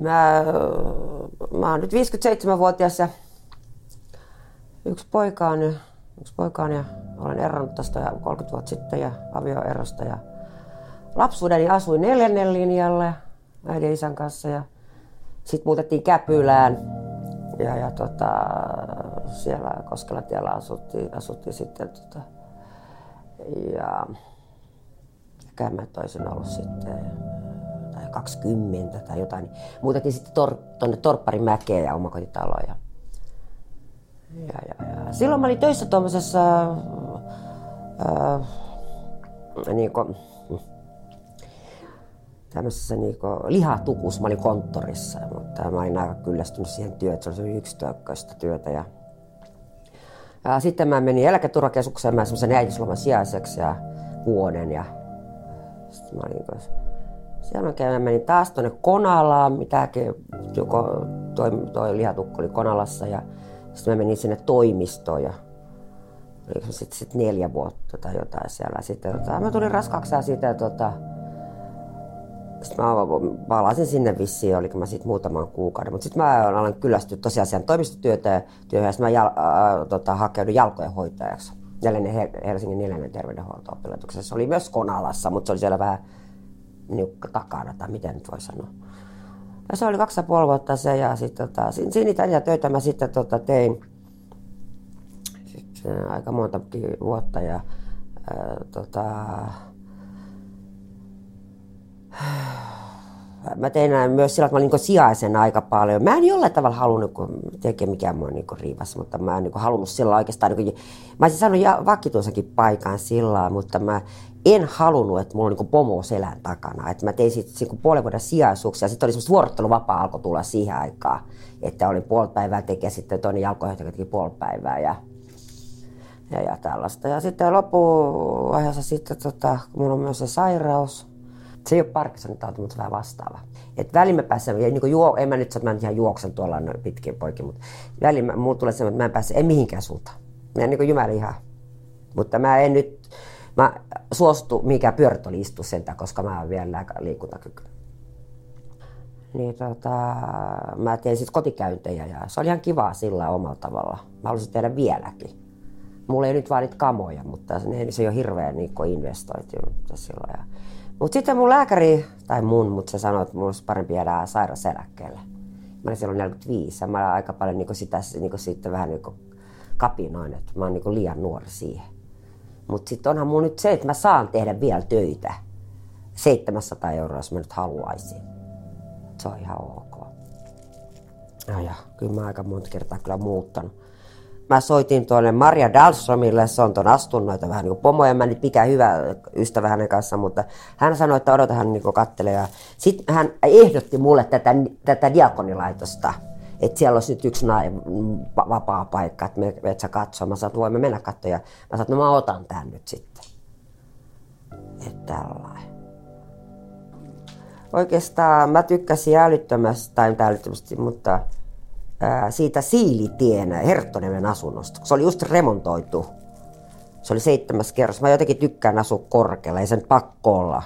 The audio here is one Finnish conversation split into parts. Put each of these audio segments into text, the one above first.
Mä, mä oon nyt 57-vuotias ja yksi poika on, yksi poika on ja olen eronnut tästä 30 vuotta sitten ja avioerosta ja lapsuudeni asuin neljännen linjalle äidin isän kanssa ja sitten muutettiin Käpylään. Ja, ja tota, siellä Koskela tiellä asuttiin, asuttiin sitten tota, ja kämmät olisin ollut sitten tai 20 tai jotain. Niin muutettiin sitten tor, tuonne Torpparimäkeen ja omakotitaloon. Ja, ja, ja, ja. Silloin mä olin töissä tuommoisessa äh, niin kuin, tämmöisessä niin lihatukussa. Mä olin konttorissa, mutta mä olin aika kyllästynyt siihen työhön. Se oli yksityökköistä työtä. Ja, ja sitten mä menin eläketurvakeskukseen mä semmoisen äitiysloman sijaiseksi ja vuoden. Ja sitten mä olin, siellä oikein mä menin taas tuonne Konalaan, mitäkin joko toi, toi lihatukko oli Konalassa ja sitten mä menin sinne toimistoon ja oliko sitten sit neljä vuotta tai jotain siellä. Sitten tota, mä tulin raskaaksi ja siitä tota, sitten mä palasin sinne vissiin, oliko mä sitten muutaman kuukauden. Mutta sitten mä aloin kyllästyä tosiaan siihen toimistotyötä ja työhön, ja mä jal, äh, tota, hakeudun jalkojen hoitajaksi. Neljännen Helsingin neljännen terveydenhuolto-opetuksessa. Se oli myös Konalassa, mutta se oli siellä vähän niukka tai miten nyt voi sanoa. Ja se oli kaksi ja puoli vuotta se, ja sitten tota, siinä niitä töitä mä sitten tota, tein sitten aika monta vuotta, ja ää, tota, mä tein myös sillä, että mä olin niin sijaisen aika paljon. Mä en jollain tavalla halunnut tekee mikään mua niin riivas, mutta mä en niin halunnut sillä oikeastaan, niin kuin, mä olisin saanut vakituisenkin paikan sillä mutta mä en halunnut, että mulla on niin pomo selän takana. Että mä tein sitten niin puolen vuoden sijaisuuksia. Sitten oli semmoista vuorotteluvapaa alkoi tulla siihen aikaan. Että oli puoli päivää tekee sitten toinen jalkohoitaja teki puoli päivää ja, ja, ja tällaista. Ja sitten loppuvaiheessa sitten, tota, kun mulla on myös se sairaus, se ei ole Parkinsonin tauti, mutta se vähän vastaava. Et välillä mä pääsen, ja niin juo, en mä nyt sano, mä ihan juoksen tuolla pitkin poikin, mutta välillä mulla tulee semmoinen, että mä en pääse, en mihinkään suuntaan. Mä en niin jymäli ihan. Mutta mä en nyt, mä suostu mikä pyörätoli istu sentään, koska mä oon vielä liikuntakyky. Niin tota, mä tein sitten kotikäyntejä ja se oli ihan kivaa sillä omalla tavalla. Mä haluaisin tehdä vieläkin. Mulla ei nyt vaan niitä kamoja, mutta se ei ole hirveän niin investointi silloin. Ja mutta sitten mun lääkäri, tai mun, mutta se sanoi, että mulla olisi parempi jäädä sairauseläkkeelle. Mä olin silloin 45 ja mä olin aika paljon niin sitä, niin sitten vähän niin kapinoin, että mä oon niin liian nuori siihen. Mutta sitten onhan mun nyt se, että mä saan tehdä vielä töitä. 700 euroa, jos mä nyt haluaisin. Se on ihan ok. Ja, ja kyllä mä aika monta kertaa kyllä muuttanut mä soitin tuonne Maria Dahlströmille, se on tuon astunnoita vähän niin pomoja, mä nyt mikä hyvä ystävä hänen kanssa, mutta hän sanoi, että odota hän niin kattelee. Ja sitten hän ehdotti mulle tätä, tätä diakonilaitosta, että siellä olisi nyt yksi nainen, vapaa paikka, että me et sä katsoa. Mä sanoin, että voimme mennä katsoa. Ja mä sanoin, että no mä otan tämän nyt sitten. Että tällainen. Oikeastaan mä tykkäsin älyttömästi, tai älyttömästi, mutta siitä Siilitien Herttoniemen asunnosta. Se oli just remontoitu. Se oli seitsemäs kerros. Mä jotenkin tykkään asua korkealla, ei sen pakko olla.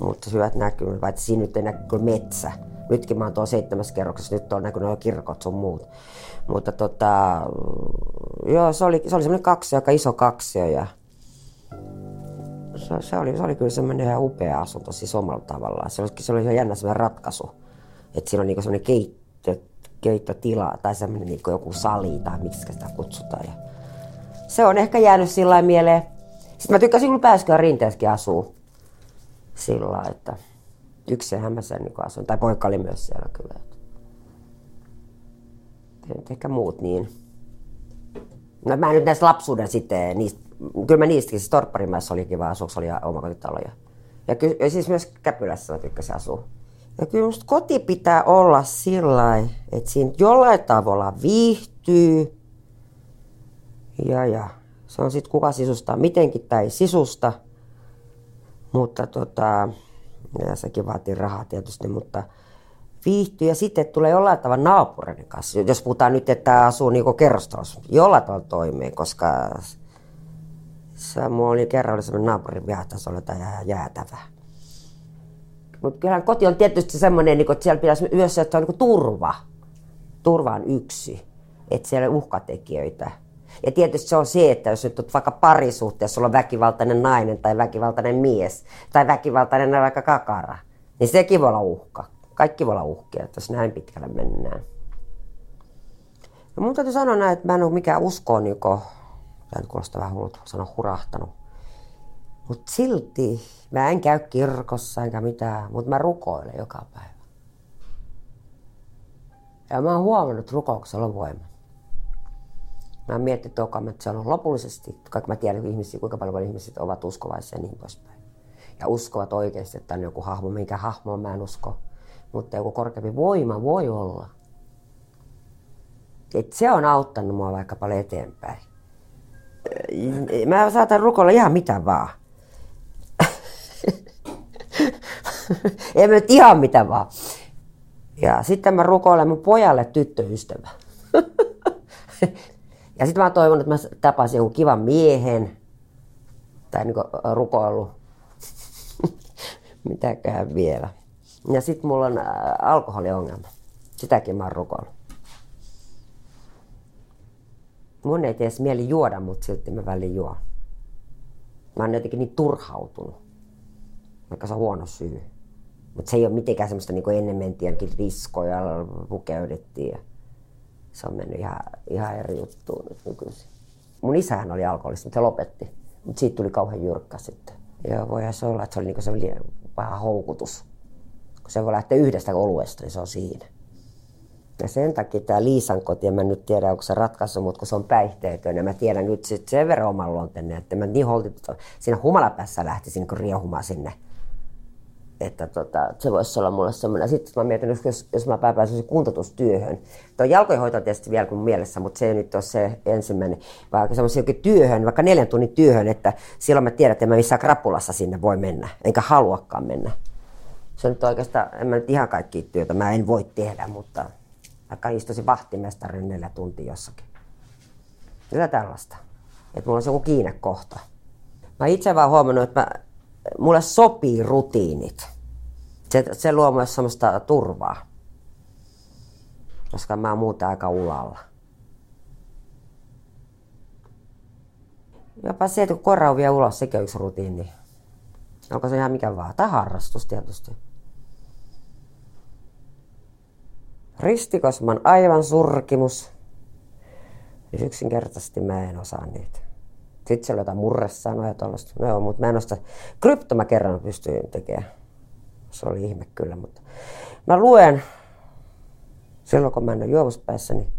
Mutta hyvät näkyy, vaikka siinä nyt ei näky kyllä metsä. Nytkin mä oon tuo seitsemäs kerroksessa, nyt on näkynyt jo kirkot sun muut. Mutta tota, joo, se oli, se oli semmoinen kaksi, aika iso kaksio ja se, se, oli, se oli kyllä semmoinen ihan upea asunto siis omalla tavallaan. Se oli, se oli ihan jännä semmoinen ratkaisu. Että siinä on niinku semmoinen keittiö, keittotila tai semmoinen niin joku sali tai miksi sitä kutsutaan. Ja se on ehkä jäänyt sillä mieleen. Sitten mä tykkäsin kun Pääskön rinteessäkin asuu sillä että yksinhän mä sen niin asun. Tai poika oli myös siellä kyllä. Ehkä muut niin. No mä nyt näistä lapsuuden sitten, niistä, kyllä mä niistäkin, siis Torpparimäessä oli kiva asua, oli omakotitalo. Ja, ja, ja siis myös Käpylässä mä tykkäsin asua. Ja kyllä musta koti pitää olla sillä että siinä jollain tavalla viihtyy. Ja, ja se on sitten kuka sisustaa mitenkin tai sisusta. Mutta tota, ja sekin vaatii rahaa tietysti, mutta viihtyy ja sitten tulee jollain tavalla naapureiden kanssa. Jos puhutaan nyt, että asuu niinku kerrostalossa, jollain tavalla toimii, koska se, mulla oli kerran oli sellainen naapurin vihatasolla tai jäätävä Mutta kyllähän koti on tietysti semmoinen, niin että siellä pitäisi myös että on niin turva. Turva on yksi, että siellä on uhkatekijöitä. Ja tietysti se on se, että jos nyt vaikka parisuhteessa, sulla on väkivaltainen nainen tai väkivaltainen mies tai väkivaltainen vaikka kakara, niin sekin voi olla uhka. Kaikki voi olla uhkia, jos näin pitkälle mennään. Ja mun täytyy sanoa näin, että mä en ole mikään uskoon, niin kuin, tämä kuulostaa vähän hullut, sanoa hurahtanut. Mutta silti mä en käy kirkossa enkä mitään, mutta mä rukoilen joka päivä. Ja mä oon huomannut, rukouksella on voima. Mä mietin tuokaa, että se on lopullisesti, kaikki mä tiedän ihmisiä, kuinka paljon ihmiset ovat uskovaisia ja niin poispäin. Ja uskovat oikeasti, että on joku hahmo, minkä hahmoa mä en usko. Mutta joku korkeampi voima voi olla. Et se on auttanut mua vaikka paljon eteenpäin. Mä saatan rukoilla ihan mitä vaan. mä nyt ihan mitä vaan. Ja sitten mä rukoilen mun pojalle tyttöystävä. ja sitten mä toivon, että mä tapasin jonkun kivan miehen. Tai niinku rukoillut. Mitäkään vielä. Ja sitten mulla on alkoholiongelma. Sitäkin mä oon rukoillut. Mun ei tee mieli juoda, mutta silti mä väliin juon. Mä oon jotenkin niin turhautunut. Vaikka se on huono syy. Mutta se ei ole mitenkään semmoista niin ennen mentiin viskoja, pukeudettiin. Ja se on mennyt ihan, ihan eri juttuun nyt nykyisin. Mun isähän oli alkoholisti, mutta se lopetti. Mutta siitä tuli kauhean jyrkkä sitten. Ja voihan se olla, että se oli, niin se oli vähän houkutus. Kun se voi lähteä yhdestä oluesta, niin se on siinä. Ja sen takia tämä Liisan koti, en mä nyt tiedä, onko se ratkaisu, mutta kun se on päihteetön, ja mä tiedän nyt sit sen verran oman luonteenne, että mä niin holtit, siinä humalapäässä lähtisin niin riehumaan sinne että tota, se voisi olla mulle semmoinen. Sitten mä mietin, jos, jos mä pääpäisin kuntoutustyöhön. Tuo jalkojen hoito on tietysti vielä kuin mielessä, mutta se ei nyt ole se ensimmäinen. Vaikka semmoisen työhön, vaikka neljän tunnin työhön, että silloin mä tiedän, että en mä missään krapulassa sinne voi mennä, enkä haluakaan mennä. Se on nyt oikeastaan, en mä nyt ihan kaikki työtä, mä en voi tehdä, mutta vaikka istuisin vahtimestarin neljä tuntia jossakin. Mitä tällaista. Että mulla on se joku kiinnekohta. Mä itse vaan huomannut, että mä mulle sopii rutiinit. Se, se luo myös semmoista turvaa, koska mä oon muuten aika ulalla. Jopa se, että kun koira on vielä ulos, sekin on yksi rutiini. Onko se ihan mikä vaan? Tai harrastus tietysti. Ristikosman aivan surkimus. Yksinkertaisesti mä en osaa niitä. Sitten siellä on jotain murresanoja tuollaista. No joo, mutta mä en sitä. Krypto mä kerran pystyin tekemään. Se oli ihme kyllä, mutta mä luen silloin, kun mä en ole juovuspäässä, niin,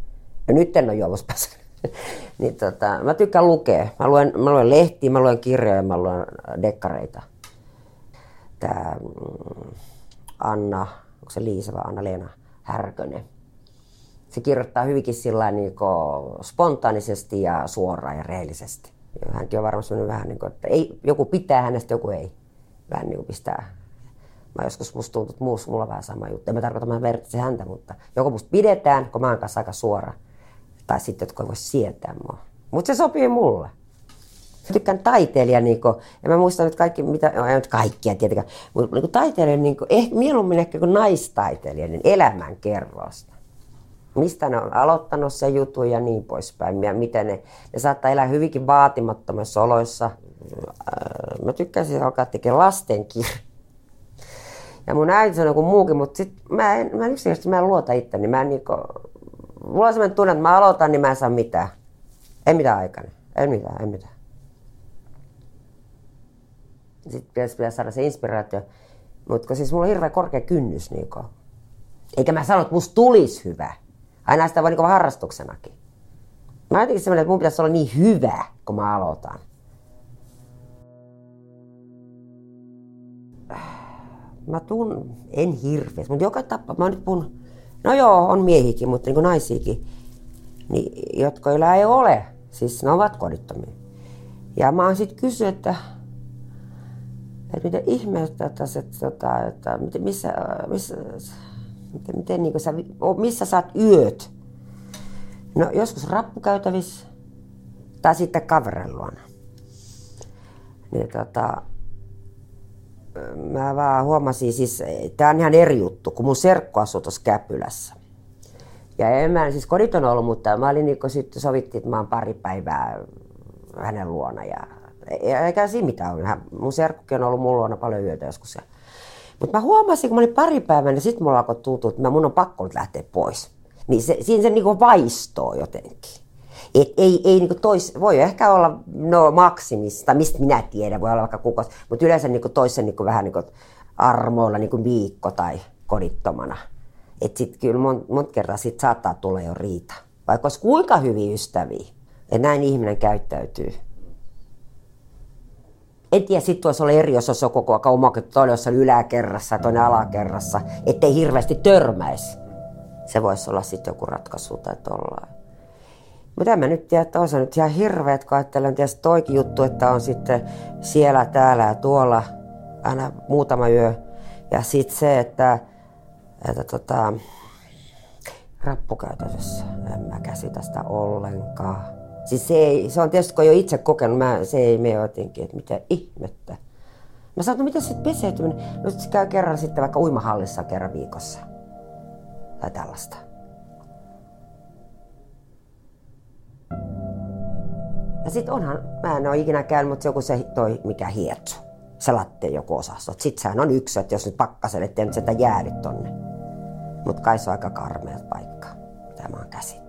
ja nyt en ole juovuspäässä, niin tota, mä tykkään lukea. Mä luen, mä luen lehtiä, mä luen kirjoja, mä luen dekkareita. Tää mm, Anna, onko se Liisa vai Anna-Leena Härkönen. Se kirjoittaa hyvinkin sillä niin spontaanisesti ja suoraan ja rehellisesti hänkin on varmasti vähän niin kuin, että ei, joku pitää hänestä, joku ei. Vähän niin kuin pistää. Mä joskus musta tuntuu, että muussa mulla on vähän sama juttu. En mä tarkoita, että mä häntä, mutta joko musta pidetään, kun mä oon kanssa aika suora. Tai sitten, että voi sietää mua. Mutta se sopii mulle. Mä tykkään taiteilija, niin kuin, ja mä muistan nyt kaikki, mitä, no, ei nyt kaikkia tietenkään, mutta niin taiteilija, niin kuin, eh, mieluummin ehkä kuin naistaiteilija, niin elämänkerrosta mistä ne on aloittanut se jutu ja niin poispäin. Ja miten ne, ne saattaa elää hyvinkin vaatimattomissa oloissa. Äh, mä tykkäsin alkaa tekemään lastenkirja. Ja mun äiti sanoi kuin muukin, mutta sit mä en, mä en yksinkertaisesti mä en luota itteni. Mä en niinku, mulla on sellainen tunne, että mä aloitan, niin mä en saa mitään. En mitään aikana. En mitään, en mitään. Sitten pitäisi, pitäisi saada se inspiraatio. Mutta siis mulla on hirveän korkea kynnys. Niinku. Eikä mä sano, että musta tulisi hyvä. Aina sitä voi niin harrastuksenakin. Mä jotenkin semmoinen, että mun pitäisi olla niin hyvä, kun mä aloitan. Mä tuun, en hirveästi, mutta joka tapauksessa, mä nyt puhun, no joo, on miehikin, mutta niin kuin naisiakin, niin, jotka ei ole. Siis ne ovat kodittomia. Ja mä oon sitten kysynyt, että, että miten ihmeessä, että, että, että, että missä, missä, miten, miten niin sä, missä saat yöt? No joskus rappukäytävissä tai sitten kaverin luona. Niin tota, mä vaan huomasin, siis tää on ihan eri juttu, kun mun serkku asui tuossa Käpylässä. Ja en mä siis kodit on ollut, mutta mä olin niin sitten sovittiin, että mä oon pari päivää hänen luona. Ja, eikä siinä mitään. Mun serkkukin on ollut mun luona paljon yötä joskus. Mutta mä huomasin, kun mä olin pari päivää, niin sitten mulla alkoi tuntua, että mun on pakko nyt lähteä pois. Niin se, siinä se niinku vaistoo jotenkin. Et ei, ei niinku tois, voi ehkä olla no, maksimista, mistä minä tiedän, voi olla vaikka kuukausi, mutta yleensä niinku toisen niinku vähän niinku armoilla niinku viikko tai kodittomana. Että sitten kyllä mon, monta kertaa sit saattaa tulla jo riita. Vaikka olisi kuinka hyviä ystäviä, että näin ihminen käyttäytyy. En tiedä, sitten voisi olla eri, olisi koko ajan omakotitalo toinen jossain yläkerrassa ja toinen alakerrassa, ettei hirveästi törmäisi. Se voisi olla sitten joku ratkaisu tai tollain. Mutta en mä nyt tiedä, että on se nyt ihan hirveet, kun ajattelen tietysti toikin juttu, että on sitten siellä, täällä ja tuolla aina muutama yö. Ja sitten se, että, että tota, rappukäytösessä en mä käsitä sitä ollenkaan. Siis se, ei, se on tietysti, kun jo itse kokenut, mä, se ei mene jotenkin, että mitä ihmettä. Mä sanoin, että mitä sitten peseytyminen? No se käy kerran sitten vaikka uimahallissa kerran viikossa. Tai tällaista. Ja sit onhan, mä en ole ikinä käynyt, mutta joku se toi, mikä hietsu. Se latte joku osasto. Sit sehän on yksi, että jos nyt pakkaselle, ettei nyt sitä jäädy tonne. Mut kai se on aika karmeat paikka, mitä mä oon.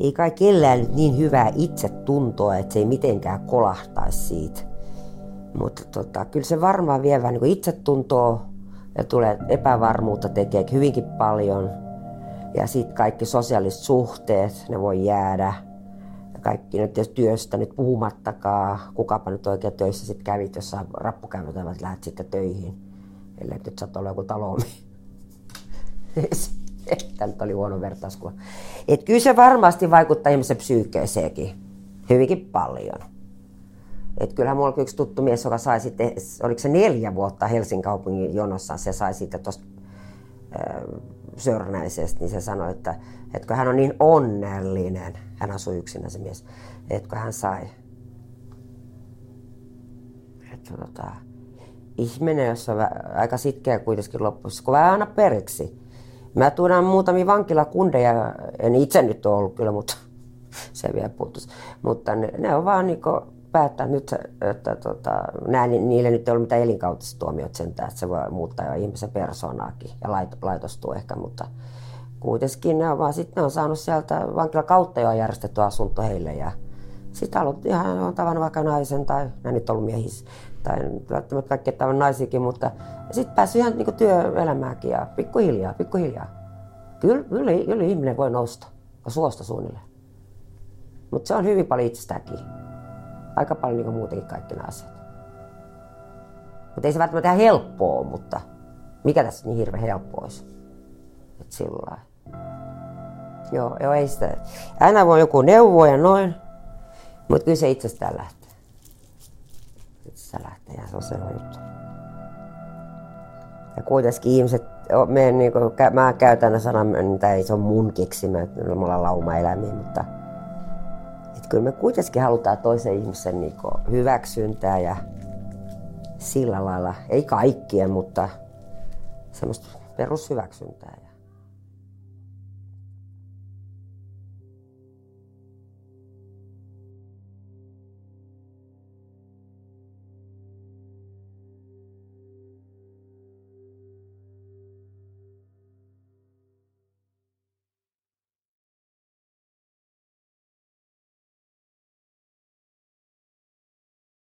Ei kai kellään nyt niin hyvää itsetuntoa, että se ei mitenkään kolahtaisi siitä. Mutta tota, kyllä se varmaan vie vähän niin itsetuntoa ja tulee epävarmuutta tekee hyvinkin paljon – ja sitten kaikki sosiaaliset suhteet, ne voi jäädä. Ja kaikki nyt työstä nyt puhumattakaan, kukapa nyt oikein töissä sitten kävit jossain rappukäymätä, että lähdet sitten töihin. Ellei nyt sä olla joku talomi. Tämä nyt oli huono vertauskuva. Et kyllä se varmasti vaikuttaa ihmisen psyykkeeseenkin hyvinkin paljon. Et kyllähän mulla yksi tuttu mies, joka sai sitten, oliko se neljä vuotta Helsingin kaupungin jonossa, se sai sitten tuosta Sörnäisestä, niin se sanoi, että, että kun hän on niin onnellinen, hän asui yksinä se mies, että kun hän sai, että tota, ihminen, jos on aika sitkeä kuitenkin loppuissa, kun vähän aina periksi. Mä tuodaan muutamia vankilakundeja, en itse nyt ole ollut kyllä, mutta se vielä puuttuisi. Mutta ne, ne on vaan niinku päättää nyt, että tota, nää, niille nyt ei ole mitään elinkautista tuomiot sentään, että se voi muuttaa jo ihmisen persoonaakin ja lait, laitostuu ehkä, mutta kuitenkin ne on, vaan sitten on saanut sieltä vankila kautta jo järjestetty asunto heille ja sitten haluat ihan on tavannut vaikka naisen tai ne nyt ollut miehissä tai välttämättä kaikki tavannut naisikin, mutta sitten päässyt ihan niin työelämääkin ja pikkuhiljaa, pikkuhiljaa. Kyllä, kyllä, kyllä ihminen voi nousta suosta suunnilleen. Mutta se on hyvin paljon itsestäänkin aika paljon niin muutenkin kaikki nämä asiat. Mutta ei se välttämättä ihan helppoa, mutta mikä tässä niin hirveän helppoa olisi? Et sillä Joo, joo, ei sitä. Aina voi joku neuvoa ja noin, mutta kyllä se itsestään lähtee. Itsestään lähtee se on selvä juttu. Ja kuitenkin ihmiset, me, niin kuin, mä käytän sanan, että ei se on mun keksimä, että me ollaan lauma-eläimiä, mutta että kyllä me kuitenkin halutaan toisen ihmisen niin hyväksyntää ja sillä lailla, ei kaikkien, mutta semmoista perushyväksyntää.